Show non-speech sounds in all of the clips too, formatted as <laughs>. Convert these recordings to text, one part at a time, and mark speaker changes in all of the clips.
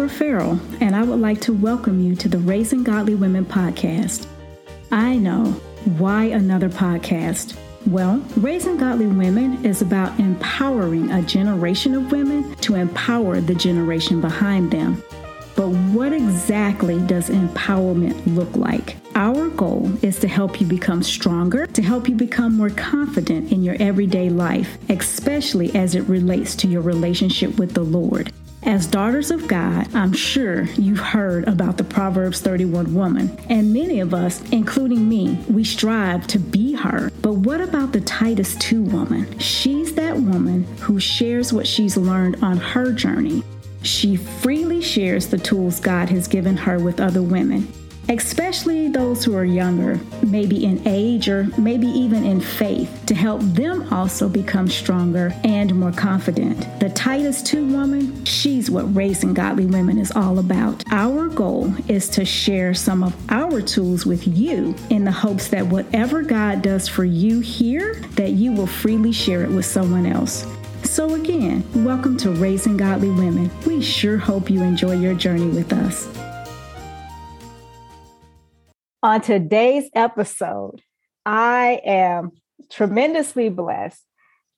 Speaker 1: Deborah Farrell, and I would like to welcome you to the Raising Godly Women podcast. I know why another podcast. Well, Raising Godly Women is about empowering a generation of women to empower the generation behind them. But what exactly does empowerment look like? Our goal is to help you become stronger, to help you become more confident in your everyday life, especially as it relates to your relationship with the Lord. As daughters of God, I'm sure you've heard about the Proverbs 31 woman, and many of us, including me, we strive to be her. But what about the Titus 2 woman? She's that woman who shares what she's learned on her journey. She freely shares the tools God has given her with other women especially those who are younger, maybe in age or maybe even in faith, to help them also become stronger and more confident. The Titus 2 woman, she's what raising godly women is all about. Our goal is to share some of our tools with you in the hopes that whatever God does for you here, that you will freely share it with someone else. So, again, welcome to Raising Godly Women. We sure hope you enjoy your journey with us.
Speaker 2: On today's episode, I am tremendously blessed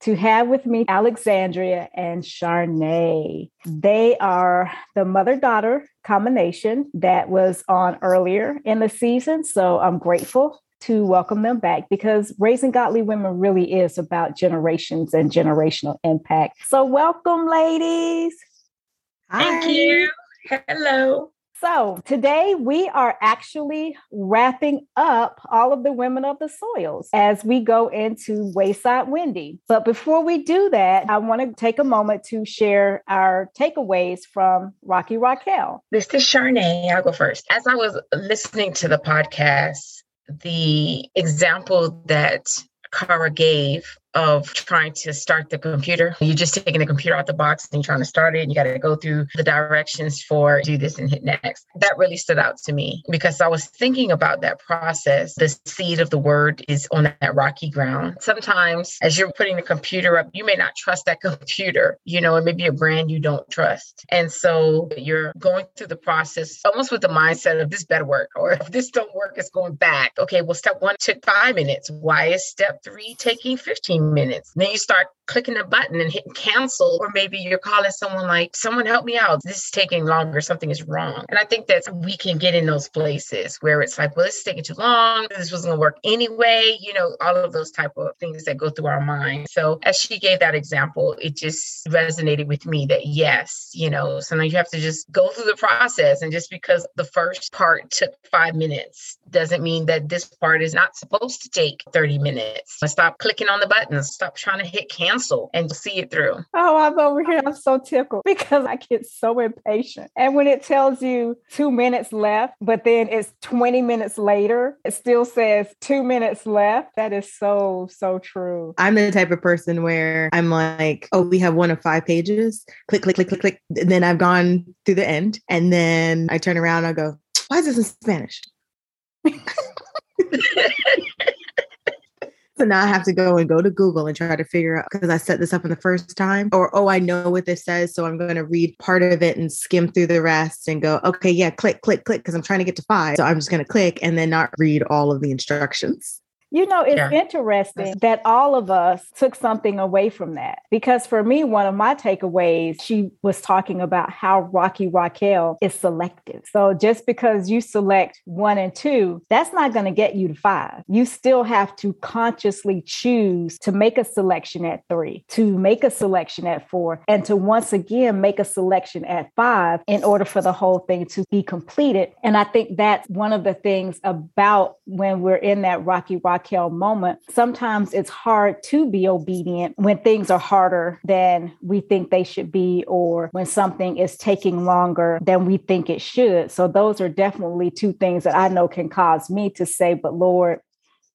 Speaker 2: to have with me Alexandria and Charnay. They are the mother daughter combination that was on earlier in the season. So I'm grateful to welcome them back because raising godly women really is about generations and generational impact. So, welcome, ladies.
Speaker 3: Thank you. Hello.
Speaker 2: So, today we are actually wrapping up all of the women of the soils as we go into Wayside Wendy. But before we do that, I want to take a moment to share our takeaways from Rocky Raquel.
Speaker 3: This is Charnay. I'll go first. As I was listening to the podcast, the example that Kara gave of trying to start the computer. You're just taking the computer out the box and trying to start it. And you got to go through the directions for do this and hit next. That really stood out to me because I was thinking about that process. The seed of the word is on that rocky ground. Sometimes as you're putting the computer up, you may not trust that <laughs> computer, you know, it may be a brand you don't trust. And so you're going through the process almost with the mindset of this better work or if this don't work, it's going back. Okay, well, step one took five minutes. Why is step three taking 15 minutes. Then you start clicking a button and hitting cancel, or maybe you're calling someone like, someone help me out. This is taking longer. Something is wrong. And I think that we can get in those places where it's like, well, this is taking too long. This wasn't gonna work anyway. You know, all of those type of things that go through our mind. So as she gave that example, it just resonated with me that yes, you know, sometimes you have to just go through the process. And just because the first part took five minutes doesn't mean that this part is not supposed to take 30 minutes. Stop clicking on the buttons, stop trying to hit cancel and see it through.
Speaker 2: Oh, I'm over here. I'm so tickled <laughs> because I get so impatient. And when it tells you two minutes left, but then it's 20 minutes later, it still says two minutes left. That is so, so true.
Speaker 4: I'm the type of person where I'm like, oh, we have one of five pages. Click, click, click, click, click. And then I've gone through the end. And then I turn around, I go, why is this in Spanish? <laughs> <laughs> I have to go and go to Google and try to figure out because I set this up in the first time, or oh, I know what this says, so I'm going to read part of it and skim through the rest and go, okay, yeah, click, click, click, because I'm trying to get to five. So I'm just going to click and then not read all of the instructions.
Speaker 2: You know, it's yeah. interesting that all of us took something away from that. Because for me, one of my takeaways, she was talking about how Rocky Raquel is selective. So just because you select one and two, that's not going to get you to five. You still have to consciously choose to make a selection at three, to make a selection at four, and to once again make a selection at five in order for the whole thing to be completed. And I think that's one of the things about when we're in that Rocky Raquel Raquel moment, sometimes it's hard to be obedient when things are harder than we think they should be, or when something is taking longer than we think it should. So, those are definitely two things that I know can cause me to say, But Lord,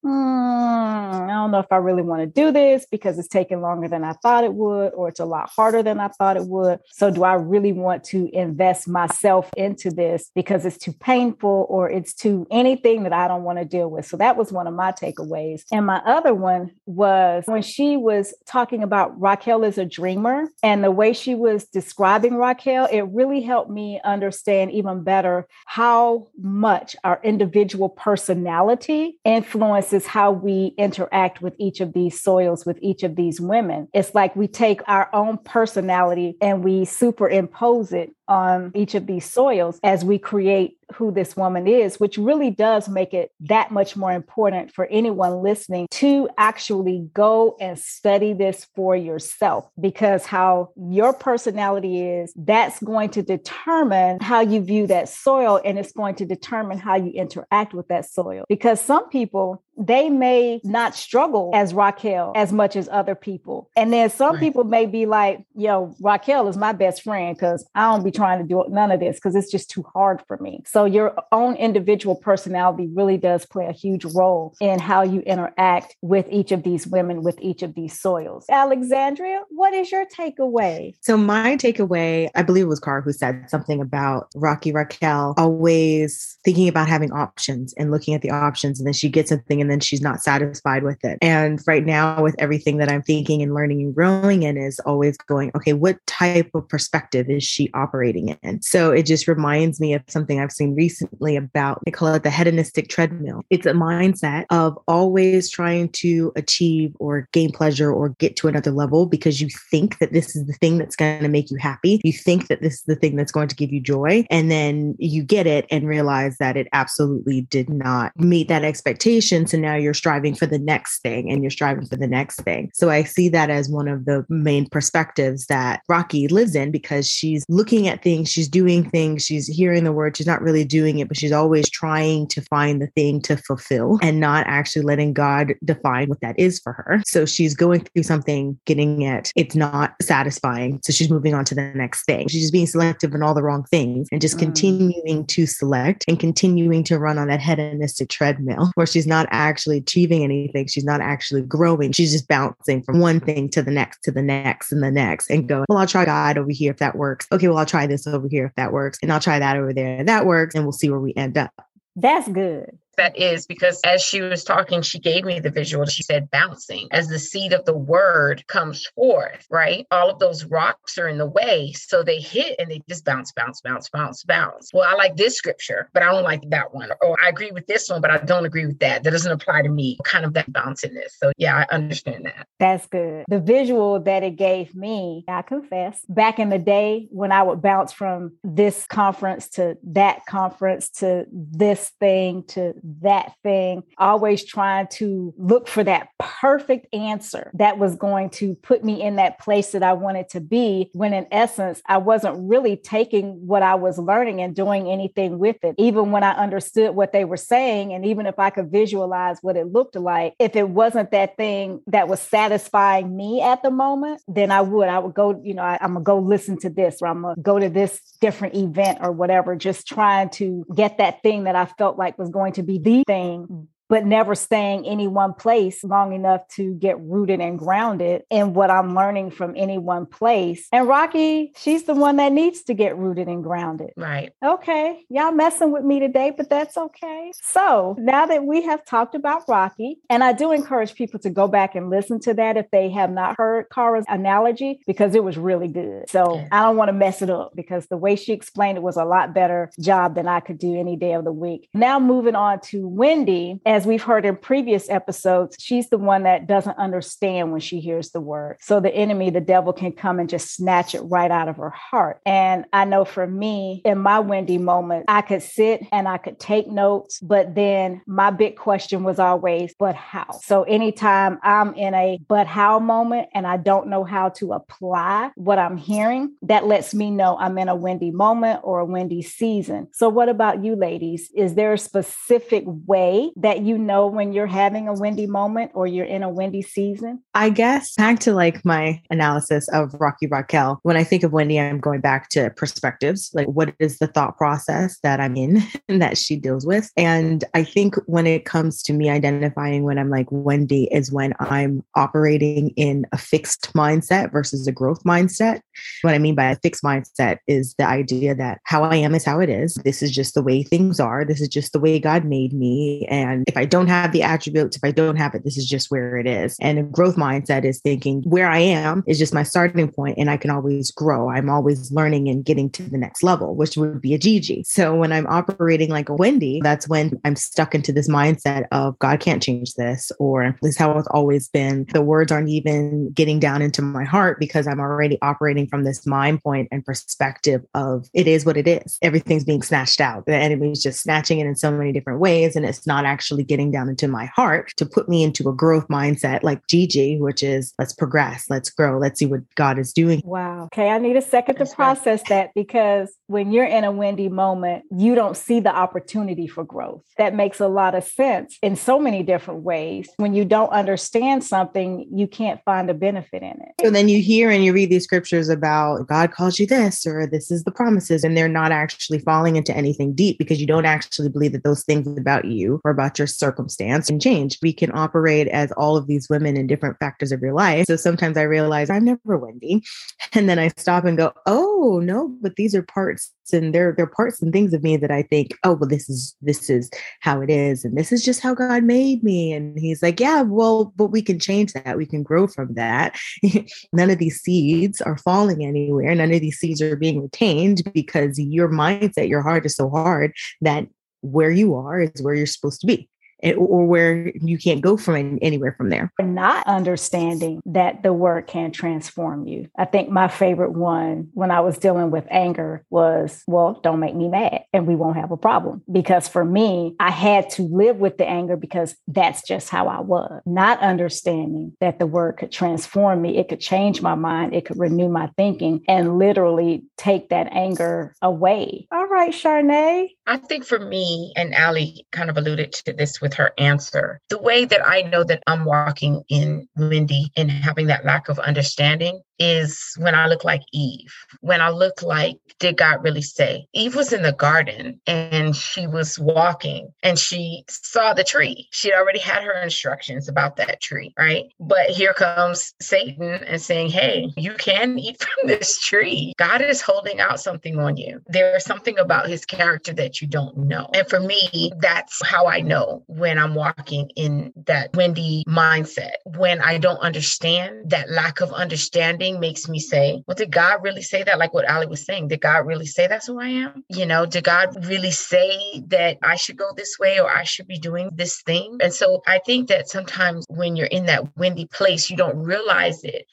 Speaker 2: hmm, I don't know if I really want to do this because it's taking longer than I thought it would, or it's a lot harder than I thought it would. So, do I really want to invest myself into this because it's too painful or it's too anything that I don't want to deal with? So, that was one of my takeaways. And my other one was when she was talking about Raquel is a dreamer and the way she was describing Raquel, it really helped me understand even better how much our individual personality influences how we interact with each of these soils, with each of these women. It's like we take our own personality and we superimpose it on each of these soils as we create who this woman is, which really does make it that much more important for anyone listening to actually go and study this for yourself because how your personality is, that's going to determine how you view that soil and it's going to determine how you interact with that soil. Because some people, they may not struggle as Raquel as much as other people. And then some right. people may be like, yo, Raquel is my best friend because I don't be trying to do none of this because it's just too hard for me. So your own individual personality really does play a huge role in how you interact with each of these women, with each of these soils. Alexandria, what is your takeaway?
Speaker 4: So my takeaway, I believe it was Kara who said something about Rocky Raquel always thinking about having options and looking at the options and then she gets something and then she's not satisfied with it. And right now with everything that I'm thinking and learning and growing in is always going, okay, what type of perspective is she operating in? So it just reminds me of something I've seen recently about, they call it the hedonistic treadmill. It's a mindset of always trying to achieve or gain pleasure or get to another level because you think that this is the thing that's going to make you happy. You think that this is the thing that's going to give you joy. And then you get it and realize that it absolutely did not meet that expectation. So now you're striving for the next thing and you're striving for the next thing. So I see that as one of the main perspectives that Rocky lives in because she's looking at things, she's doing things, she's hearing the word, she's not really doing it, but she's always trying to find the thing to fulfill and not actually letting God define what that is for her. So she's going through something, getting it, it's not satisfying. So she's moving on to the next thing. She's just being selective in all the wrong things and just mm. continuing to select and continuing to run on that hedonistic treadmill where she's not actually achieving anything. She's not actually growing. She's just bouncing from one thing to the next, to the next, and the next, and going, well, I'll try God over here if that works. Okay, well, I'll try this over here if that works. And I'll try that over there. And that works and we'll see where we end up.
Speaker 2: That's good
Speaker 3: that is because as she was talking, she gave me the visual. She said bouncing as the seed of the word comes forth, right? All of those rocks are in the way. So they hit and they just bounce, bounce, bounce, bounce, bounce. Well, I like this scripture, but I don't like that one. Or I agree with this one, but I don't agree with that. That doesn't apply to me. Kind of that bounciness. So yeah, I understand that.
Speaker 2: That's good. The visual that it gave me, I confess, back in the day when I would bounce from this conference to that conference to this thing to that thing, always trying to look for that perfect answer that was going to put me in that place that I wanted to be. When in essence, I wasn't really taking what I was learning and doing anything with it. Even when I understood what they were saying, and even if I could visualize what it looked like, if it wasn't that thing that was satisfying me at the moment, then I would. I would go, you know, I, I'm gonna go listen to this or I'm gonna go to this different event or whatever, just trying to get that thing that I felt like was going to be the thing but never staying any one place long enough to get rooted and grounded in what I'm learning from any one place. And Rocky, she's the one that needs to get rooted and grounded.
Speaker 3: Right.
Speaker 2: Okay. Y'all messing with me today, but that's okay. So now that we have talked about Rocky, and I do encourage people to go back and listen to that if they have not heard Kara's analogy, because it was really good. So I don't want to mess it up because the way she explained it was a lot better job than I could do any day of the week. Now moving on to Wendy. And as we've heard in previous episodes, she's the one that doesn't understand when she hears the word. So the enemy, the devil, can come and just snatch it right out of her heart. And I know for me, in my Wendy moment, I could sit and I could take notes, but then my big question was always, but how? So anytime I'm in a but how moment and I don't know how to apply what I'm hearing, that lets me know I'm in a Wendy moment or a Wendy season. So what about you ladies? Is there a specific way that you know when you're having a Wendy moment or you're in a Wendy season?
Speaker 4: I guess back to like my analysis of Rocky Raquel. When I think of Wendy, I'm going back to perspectives. Like, what is the thought process that I'm in <laughs> and that she deals with? And I think when it comes to me identifying when I'm like Wendy is when I'm operating in a fixed mindset versus a growth mindset. What I mean by a fixed mindset is the idea that how I am is how it is. This is just the way things are. This is just the way God made me. And if I don't have the attributes, if I don't have it, this is just where it is. And a growth mindset is thinking where I am is just my starting point and I can always grow. I'm always learning and getting to the next level, which would be a Gigi. So when I'm operating like a Wendy, that's when I'm stuck into this mindset of God can't change this or this is how it's always been. The words aren't even getting down into my heart because I'm already operating from this mind point and perspective of it is what it is. Everything's being snatched out. The enemy's just snatching it in so many different ways. And it's not actually getting down into my heart to put me into a growth mindset like Gigi, which is let's progress, let's grow, let's see what God is doing.
Speaker 2: Wow. Okay. I need a second to process that because when you're in a Wendy moment, you don't see the opportunity for growth. That makes a lot of sense in so many different ways. When you don't understand something, you can't find a benefit in it.
Speaker 4: So then you hear and you read these scriptures about God calls you this or this is the promises, and they're not actually falling into anything deep because you don't actually believe that those things about you or about your circumstance can change. We can operate as all of these women in different factors of your life. So sometimes I realize I'm never Wendy. <laughs> And then I stop and go, oh no, but these are parts and there are parts and things of me that I think, oh, well, this is this is how it is, and this is just how God made me. And he's like, Yeah, well, but we can change that. We can grow from that. <laughs> None of these seeds are falling anywhere. None of these seeds are being retained because your mindset, your heart is so hard that where you are is where you're supposed to be Eh, or where you can't go from anywhere from there.
Speaker 2: Not understanding that the word can transform you. I think my favorite one when I was dealing with anger was, well, don't make me mad and we won't have a problem. Because for me, I had to live with the anger because that's just how I was. Not understanding that the word could transform me, it could change my mind, it could renew my thinking and literally take that anger away. Right, Charnay.
Speaker 3: I think for me, and Ali kind of alluded to this with her answer, the way that I know that I'm walking in Wendy and having that lack of understanding is when I look like Eve, when I look like, did God really say? Eve was in the garden and she was walking and she saw the tree. She already had her instructions about that tree, right? But here comes Satan and saying, hey, you can eat <laughs> from this tree. God is holding out something on you. There's something about his character that you don't know. And for me, that's how I know when I'm walking in that Wendy mindset, when I don't understand that lack of understanding makes me say, well, did God really say that? Like what Ali was saying, did God really say that's who I am? You know, did God really say that I should go this way or I should be doing this thing? And so I think that sometimes when you're in that Wendy place, you don't realize it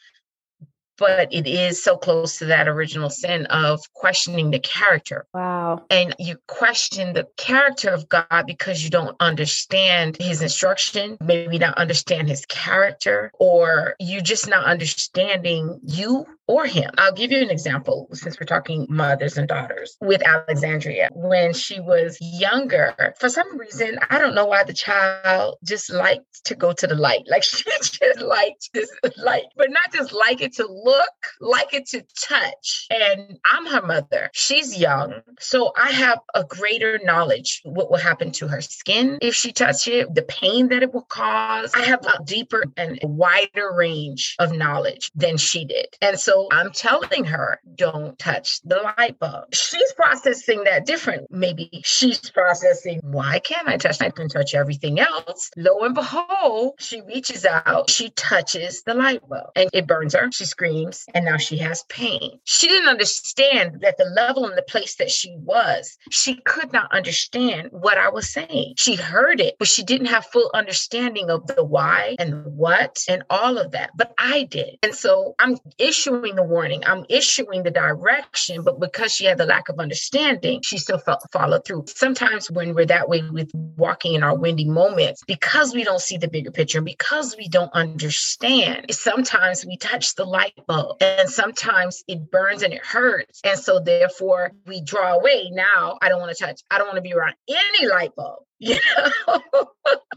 Speaker 3: but it is so close to that original sin of questioning the character.
Speaker 2: Wow.
Speaker 3: And you question the character of God because you don't understand his instruction, maybe not understand his character, or you just not understanding you or him. I'll give you an example since we're talking mothers and daughters with Alexandria. When she was younger, for some reason, I don't know why the child just liked to go to the light. Like <laughs> she just liked this light, but not just like it to look, like it to touch. And I'm her mother. She's young. So I have a greater knowledge what will happen to her skin if she touches it, the pain that it will cause. I have a deeper and wider range of knowledge than she did. And so so I'm telling her, don't touch the light bulb. She's processing that different. Maybe she's processing, why can't I touch? I can touch everything else. Lo and behold, she reaches out, she touches the light bulb and it burns her. She screams and now she has pain. She didn't understand that the level and the place that she was, she could not understand what I was saying. She heard it, but she didn't have full understanding of the why and the what and all of that. But I did. And so I'm issuing issuing the warning, I'm issuing the direction, but because she had the lack of understanding, she still felt followed through. Sometimes when we're that way with walking in our Wendy moments, because we don't see the bigger picture, because we don't understand, sometimes we touch the light bulb and sometimes it burns and it hurts. And so therefore we draw away. Now I don't want to touch, I don't want to be around any light bulb You <laughs> know,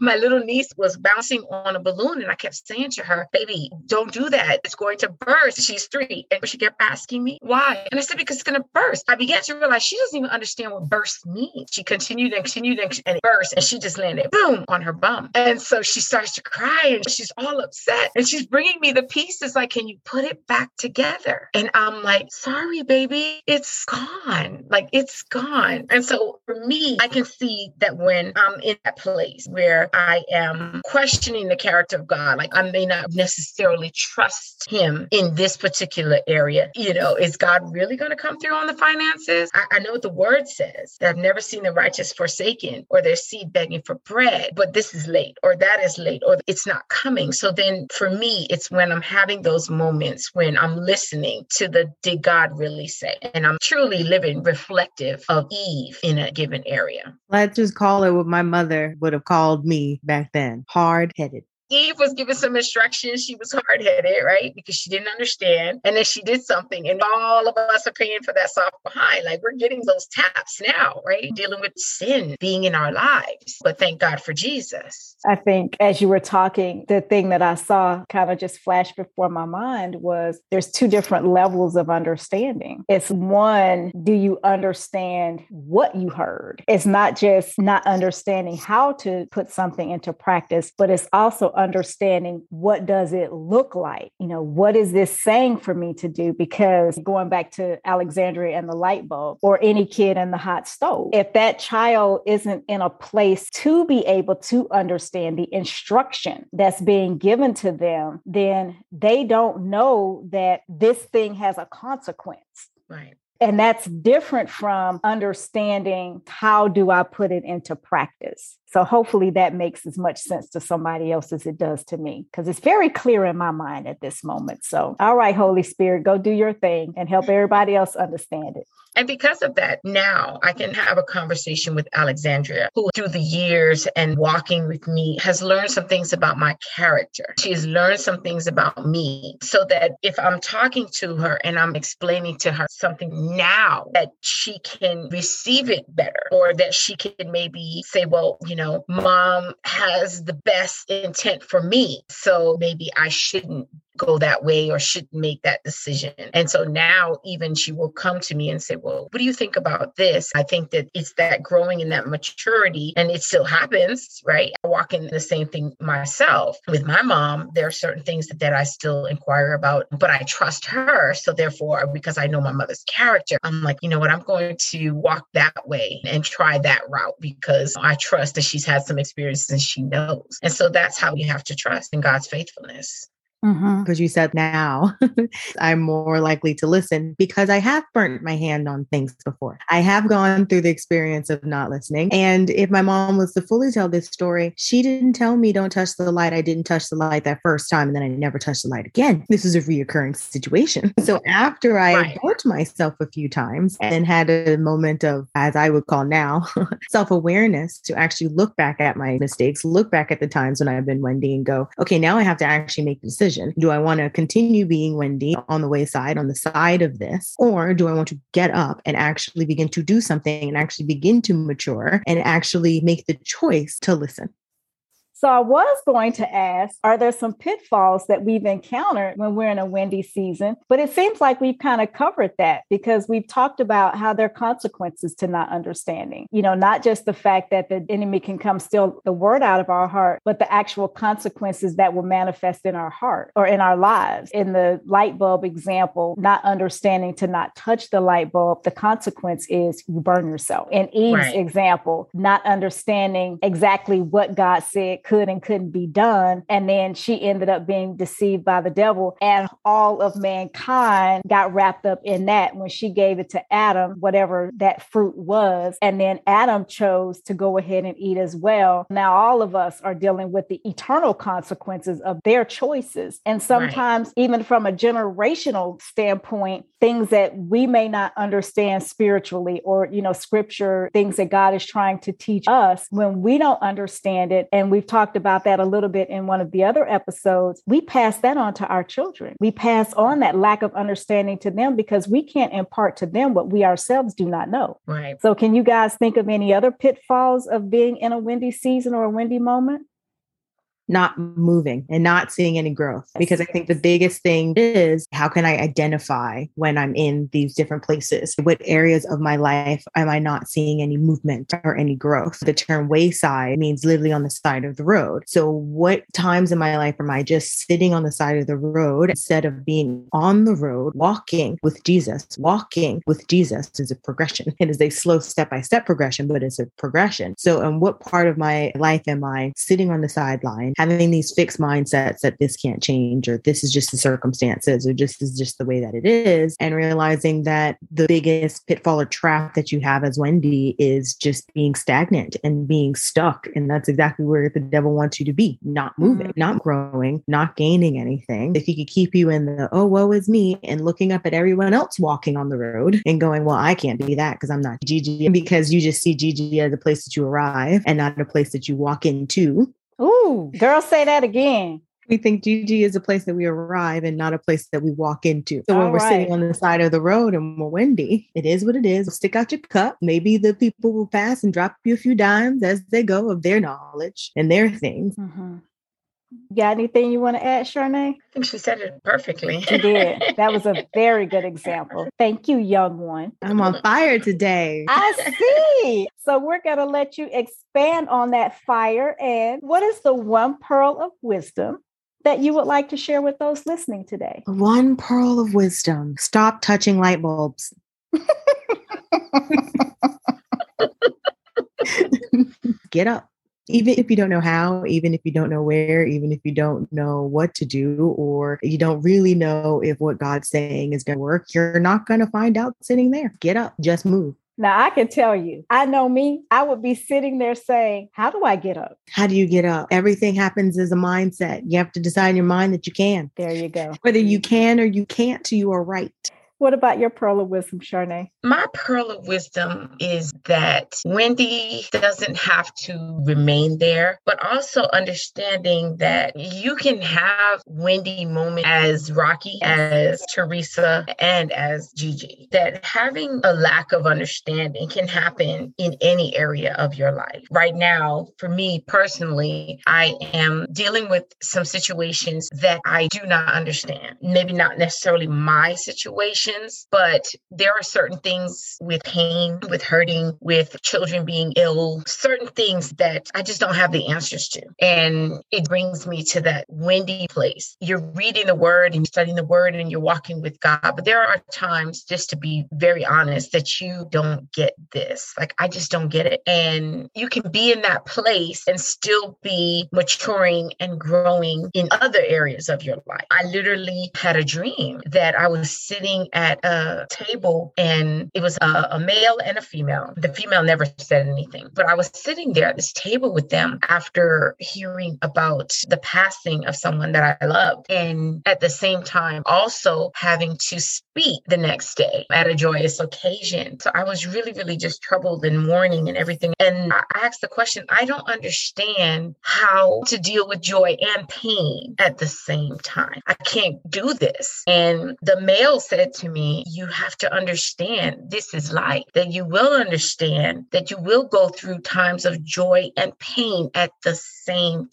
Speaker 3: my little niece was bouncing on a balloon, and I kept saying to her, "Baby, don't do that. It's going to burst." She's three, and she kept asking me why, and I said, "Because it's going to burst." I began to realize she doesn't even understand what burst means. She continued and continued and, and burst, and she just landed boom on her bum, and so she starts to cry, and she's all upset, and she's bringing me the pieces like, "Can you put it back together?" And I'm like, "Sorry, baby, it's gone. Like it's gone." And so for me, I can see that when I'm in that place where I am questioning the character of God, like I may not necessarily trust Him in this particular area. You know, is God really going to come through on the finances? I, I know what the word says that I've never seen the righteous forsaken or their seed begging for bread, but this is late or that is late or it's not coming. So then for me, it's when I'm having those moments when I'm listening to the did God really say? And I'm truly living reflective of Eve in a given area.
Speaker 4: Let's just call it what my mother would have called me back then hard headed.
Speaker 3: Eve was given some instructions. She was hard headed, right? Because she didn't understand. And then she did something. And all of us are paying for that soft behind. Like we're getting those taps now, right? Dealing with sin being in our lives. But thank God for Jesus.
Speaker 2: I think as you were talking, the thing that I saw kind of just flash before my mind was there's two different levels of understanding. It's one, do you understand what you heard? It's not just not understanding how to put something into practice, but it's also understanding what does it look like? You know, what is this saying for me to do? Because going back to Alexandria and the light bulb or any kid in the hot stove, if that child isn't in a place to be able to understand the instruction that's being given to them, then they don't know that this thing has a consequence.
Speaker 3: Right.
Speaker 2: And that's different from understanding how do I put it into practice. So hopefully that makes as much sense to somebody else as it does to me, because it's very clear in my mind at this moment. So, all right, Holy Spirit, go do your thing and help everybody else understand it.
Speaker 3: And because of that, now I can have a conversation with Alexandria, who through the years and walking with me has learned some things about my character. She has learned some things about me so that if I'm talking to her and I'm explaining to her something now, that she can receive it better or that she can maybe say, well, you know, mom has the best intent for me. So maybe I shouldn't go that way or shouldn't make that decision. And so now even she will come to me and say, Well, what do you think about this? I think that it's that growing in that maturity and it still happens, right? I walk in the same thing myself. With my mom, there are certain things that, that I still inquire about, but I trust her. So therefore, because I know my mother's character, I'm like, you know what, I'm going to walk that way and try that route because I trust that she's had some experiences and she knows. And so that's how you have to trust in God's faithfulness.
Speaker 4: Because mm-hmm. you said now <laughs> I'm more likely to listen because I have burnt my hand on things before. I have gone through the experience of not listening. And if my mom was to fully tell this story, she didn't tell me don't touch the light. I didn't touch the light that first time and then I never touched the light again. This is a reoccurring situation. <laughs> So after I right. burnt myself a few times and had a moment of, as I would call now, <laughs> self awareness to actually look back at my mistakes, look back at the times when I've been Wendy and go, okay, now I have to actually make decisions decision. Do I want to continue being Wendy on the wayside, on the side of this? Or do I want to get up and actually begin to do something and actually begin to mature and actually make the choice to listen?
Speaker 2: So I was going to ask, are there some pitfalls that we've encountered when we're in a Wendy season? But it seems like we've kind of covered that because we've talked about how there are consequences to not understanding. You know, not just the fact that the enemy can come steal the word out of our heart, but the actual consequences that will manifest in our heart or in our lives. In the light bulb example, not understanding to not touch the light bulb, the consequence is you burn yourself. In Eve's right. example, not understanding exactly what God said could and couldn't be done. And then she ended up being deceived by the devil. And all of mankind got wrapped up in that when she gave it to Adam, whatever that fruit was. And then Adam chose to go ahead and eat as well. Now, all of us are dealing with the eternal consequences of their choices. And sometimes, right. even from a generational standpoint, things that we may not understand spiritually or, you know, scripture, things that God is trying to teach us, when we don't understand it, and we've talked talked about that a little bit in one of the other episodes. We pass that on to our children. We pass on that lack of understanding to them because we can't impart to them what we ourselves do not know.
Speaker 3: Right.
Speaker 2: So, can you guys think of any other pitfalls of being in a Wendy season or a Wendy moment?
Speaker 4: Not moving and not seeing any growth. Because I think the biggest thing is how can I identify when I'm in these different places? What areas of my life am I not seeing any movement or any growth? The term wayside means literally on the side of the road. So, what times in my life am I just sitting on the side of the road instead of being on the road, walking with Jesus? Walking with Jesus is a progression. It is a slow step by step progression, but it's a progression. So, in what part of my life am I sitting on the sideline? Having these fixed mindsets that this can't change or this is just the circumstances or just is just the way that it is and realizing that the biggest pitfall or trap that you have as wendy is just being stagnant and being stuck. And that's exactly where the devil wants you to be not moving mm-hmm. not growing not gaining anything. If he could keep you in the oh woe is me and looking up at everyone else walking on the road and going well i can't be that because i'm not Gigi because you just see Gigi as a place that you arrive and not a place that you walk into
Speaker 2: Ooh, girl, say that again.
Speaker 4: We think Gigi is a place that we arrive and not a place that we walk into. So when All we're right. sitting on the side of the road and we're Wendy, it is what it is. Stick out your cup. Maybe the people will pass and drop you a few dimes as they go of their knowledge and their things.
Speaker 2: Mm-hmm. Got anything you want to add, Charnay?
Speaker 3: I think she said it perfectly.
Speaker 2: She did. That was a <laughs> very good example. Thank you, young one.
Speaker 4: I'm on fire today.
Speaker 2: I see. So we're going to let you expand on that fire. And what is the one pearl of wisdom that you would like to share with those listening today?
Speaker 4: One pearl of wisdom stop touching light bulbs. <laughs> Get up even if you don't know how, even if you don't know where, even if you don't know what to do, or you don't really know if what God's saying is going to work, you're not going to find out sitting there. Get up, just move.
Speaker 2: Now, I can tell you, I know me, I would be sitting there saying, How do I get up?
Speaker 4: How do you get up? Everything happens as a mindset. You have to decide in your mind that you can.
Speaker 2: There you go.
Speaker 4: Whether you can or you can't, you are right.
Speaker 2: What about your pearl of wisdom, Charnay?
Speaker 3: My pearl of wisdom is that Wendy doesn't have to remain there, but also understanding that you can have Wendy moment as Rocky, as Teresa, and as Gigi. That having a lack of understanding can happen in any area of your life. Right now, for me personally, I am dealing with some situations that I do not understand. Maybe not necessarily my situation but there are certain things with pain, with hurting, with children being ill, certain things that I just don't have the answers to. And it brings me to that Wendy place. You're reading the word and you're studying the word and you're walking with God. But there are times, just to be very honest, that you don't get this. Like, I just don't get it. And you can be in that place and still be maturing and growing in other areas of your life. I literally had a dream that I was sitting at a table and it was a, a, male and a female. The female never said anything, but I was sitting there at this table with them after hearing about the passing of someone that I loved. And at the same time, also having to speak the next day at a joyous occasion. So I was really, really just troubled and mourning and everything. And I asked the question I don't understand how to deal with joy and pain at the same time. I can't do this. And the male said to me, You have to understand this is life, that you will understand that you will go through times of joy and pain at the same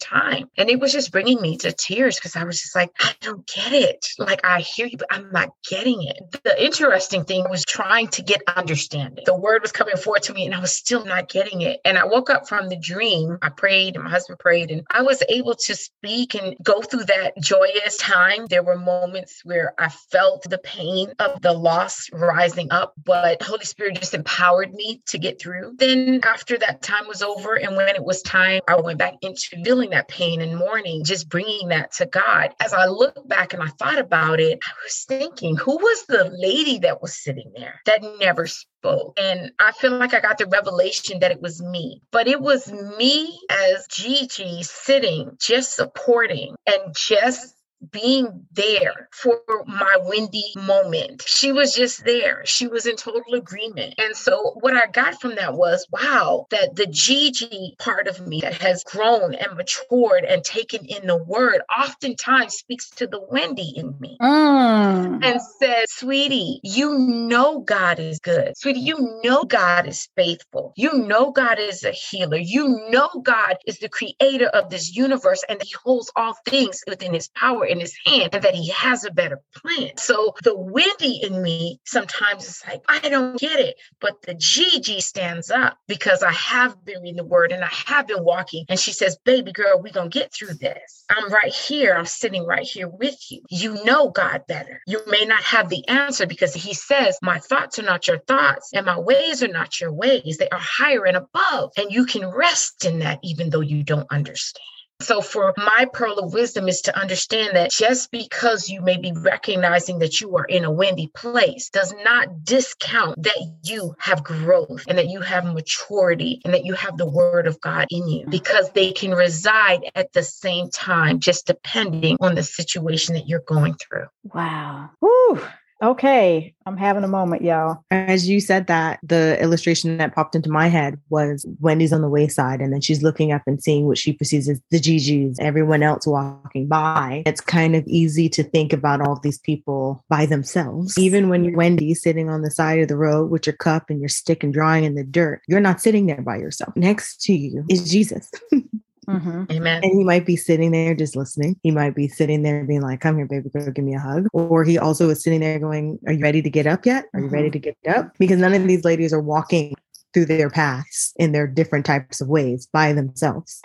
Speaker 3: time. And it was just bringing me to tears because I was just like, I don't get it. Like, I hear you, but I'm not getting it. The interesting thing was trying to get understanding. The word was coming forward to me and I was still not getting it. And I woke up from the dream. I prayed and my husband prayed, and I was able to speak and go through that joyous time. There were moments where I felt the pain of the loss rising up, but Holy Spirit just empowered me to get through. Then after that time was over and when it was time, I went back into feeling that pain and mourning, just bringing that to God. As I look back and I thought about it, I was thinking, who was the lady that was sitting there that never spoke? And I feel like I got the revelation that it was me, but it was me as Gigi sitting, just supporting and just being there for my Wendy moment. She was just there. She was in total agreement. And so what I got from that was, wow, that the Gigi part of me that has grown and matured and taken in the word oftentimes speaks to the Wendy in me mm. and says, sweetie, you know God is good. Sweetie, you know God is faithful. You know God is a healer. You know God is the creator of this universe and he holds all things within his power in his hand and that he has a better plan. So the Wendy in me sometimes is like, I don't get it. But the Gigi stands up because I have been reading the word and I have been walking. And she says, Baby girl, we're going to get through this. I'm right here. I'm sitting right here with you. You know God better. You may not have the answer because he says, My thoughts are not your thoughts and my ways are not your ways. They are higher and above. And you can rest in that even though you don't understand. So, for my pearl of wisdom is to understand that just because you may be recognizing that you are in a Wendy place does not discount that you have growth and that you have maturity and that you have the word of God in you because they can reside at the same time, just depending on the situation that you're going through.
Speaker 2: Wow. Woo. Okay, I'm having a moment, y'all.
Speaker 4: As you said that, the illustration that popped into my head was Wendy's on the wayside, and then she's looking up and seeing what she perceives as the Gigis, everyone else walking by. It's kind of easy to think about all these people by themselves. Even when you're Wendy sitting on the side of the road with your cup and your stick and drawing in the dirt, you're not sitting there by yourself. Next to you is Jesus. <laughs>
Speaker 3: Mm-hmm. Amen.
Speaker 4: And he might be sitting there just listening. He might be sitting there being like, come here, baby girl, give me a hug. Or he also is sitting there going, Are you ready to get up yet? Are you mm-hmm. ready to get up? Because none of these ladies are walking through their paths in their different types of ways by themselves.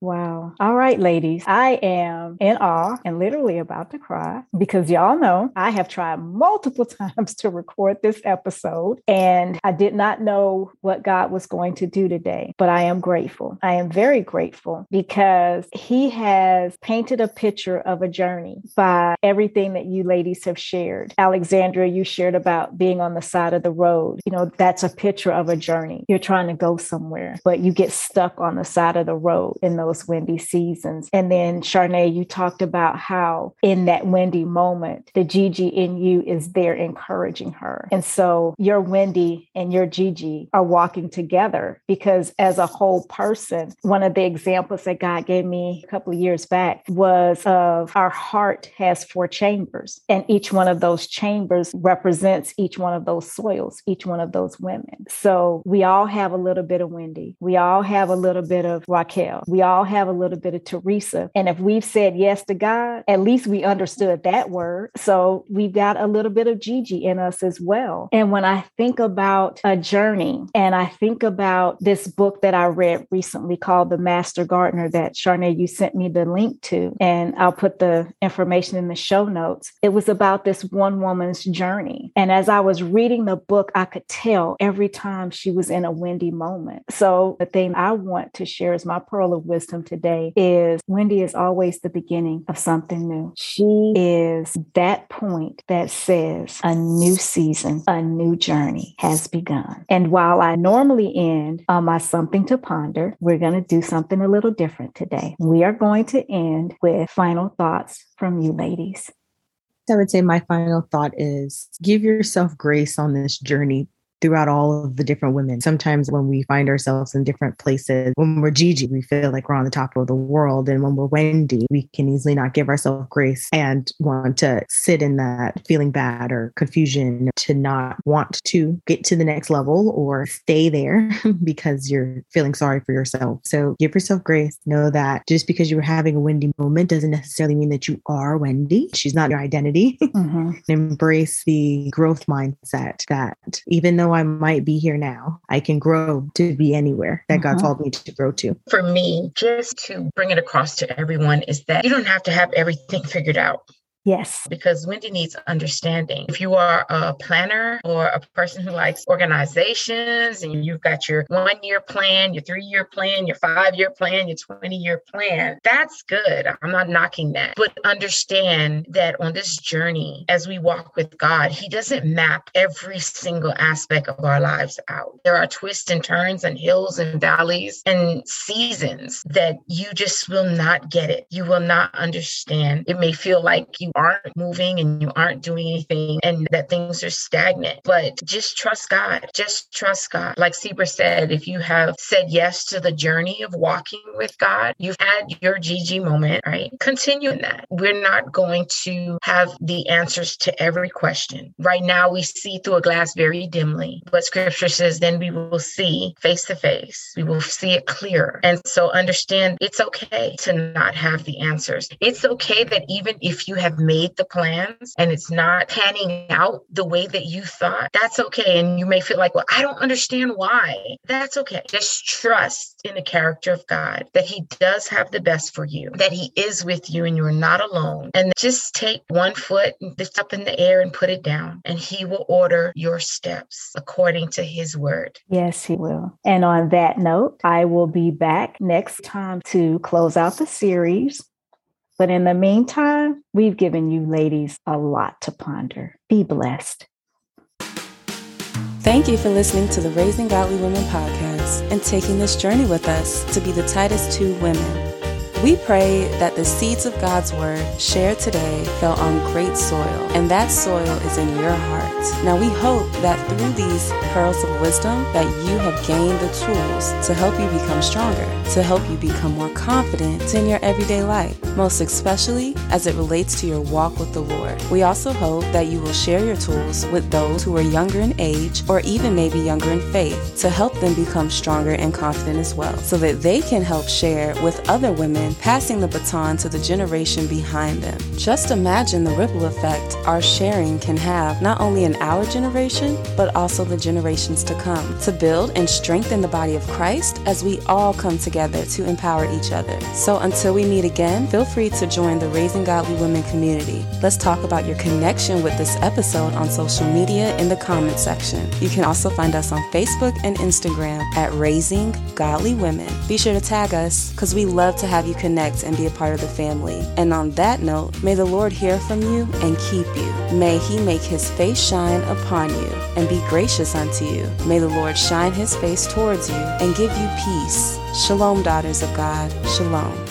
Speaker 2: Wow. All right, ladies. I am in awe and literally about to cry because y'all know I have tried multiple <laughs> times to record this episode and I did not know what God was going to do today, but I am grateful. I am very grateful because He has painted a picture of a journey by everything that you ladies have shared. Alexandria, you shared about being on the side of the road. You know, that's a picture of a journey. You're trying to go somewhere, but you get stuck on the side of the road in those those Wendy seasons. And then, Charnay, you talked about how in that Wendy moment, the Gigi in you is there encouraging her. And so your Wendy and your Gigi are walking together because as a whole person, one of the examples that God gave me a couple of years back was of our heart has four chambers, and each one of those chambers represents each one of those soils, each one of those women. So we all have a little bit of Wendy. We all have a little bit of Raquel. We all have a little bit of Teresa. And if we've said yes to God, at least we understood that word. So we've got a little bit of Gigi in us as well. And when I think about a journey and I think about this book that I read recently called The Master Gardener that Charnay, you sent me the link to, and I'll put the information in the show notes. It was about this one woman's journey. And as I was reading the book, I could tell every time she was in a Wendy moment. So the thing I want to share is my pearl of wisdom wisdom today is Wendy is always the beginning of something new. She is that point that says a new season, a new journey has begun. And while I normally end on my something to ponder, we're going to do something a little different today. We are going to end with final thoughts from you ladies.
Speaker 4: I would say my final thought is give yourself grace on this journey throughout all of the different women. Sometimes when we find ourselves in different places, when we're Gigi, we feel like we're on the top of the world. And when we're Wendy, we can easily not give ourselves grace and want to sit in that feeling bad or confusion to not want to get to the next level or stay there <laughs> because you're feeling sorry for yourself. So give yourself grace. Know that just because you're having a Wendy moment doesn't necessarily mean that you are Wendy. She's not your identity. Mm-hmm. <laughs> Embrace the growth mindset that even though though I might be here now, I can grow to be anywhere that God mm-hmm. called me to grow to.
Speaker 3: For me, just to bring it across to everyone is that you don't have to have everything figured out.
Speaker 2: Yes.
Speaker 3: Because Wendy needs understanding. If you are a planner or a person who likes organizations and you've got your one year plan, your three year plan, your five year plan, your 20 year plan, that's good. I'm not knocking that. But understand that on this journey, as we walk with God, He doesn't map every single aspect of our lives out. There are twists and turns and hills and valleys and seasons that you just will not get it. You will not understand. It may feel like you aren't moving and you aren't doing anything and that things are stagnant, but just trust God. Just trust God. Like Sieber said, if you have said yes to the journey of walking with God, you've had your Gigi moment, right? Continue in that. We're not going to have the answers to every question. Right now, we see through a glass very dimly, but scripture says, then we will see face to face. We will see it clear. And so understand it's okay to not have the answers. It's okay that even if you have made the plans and it's not panning out the way that you thought, that's okay. And you may feel like, well, I don't understand why. That's okay. Just trust in the character of God that He does have the best for you, that He is with you and you're not alone. And just take one foot, lift up in the air and put it down, and He will order your steps according to His word.
Speaker 2: Yes, He will. And on that note, I will be back next time to close out the series. But in the meantime, we've given you ladies a lot to ponder. Be blessed.
Speaker 5: Thank you for listening to the Raising Godly Women podcast and taking this journey with us to be the Titus two women. We pray that the seeds of God's word shared today fell on great soil, and that soil is in your heart. Now we hope that through these pearls of wisdom that you have gained the tools to help you become stronger, to help you become more confident in your everyday life, most especially as it relates to your walk with the Lord. We also hope that you will share your tools with those who are younger in age or even maybe younger in faith to help them become stronger and confident as well, so that they can help share with other women passing the baton to the generation behind them. Just imagine the ripple effect our sharing can have not only in our generation, but also the generations to come, to build and strengthen the body of Christ as we all come together to empower each other. So until we meet again, feel free to join the Raising Godly Women community. Let's talk about your connection with this episode on social media in the comment section. You can also find us on Facebook and Instagram at Raising Godly Women. Be sure to tag us because we love to have you connect and be a part of the family. And on that note, may the Lord hear from you and keep you. May he make his face shine upon you and be gracious unto you. May the Lord shine his face towards you and give you peace. Shalom, daughters of God. Shalom.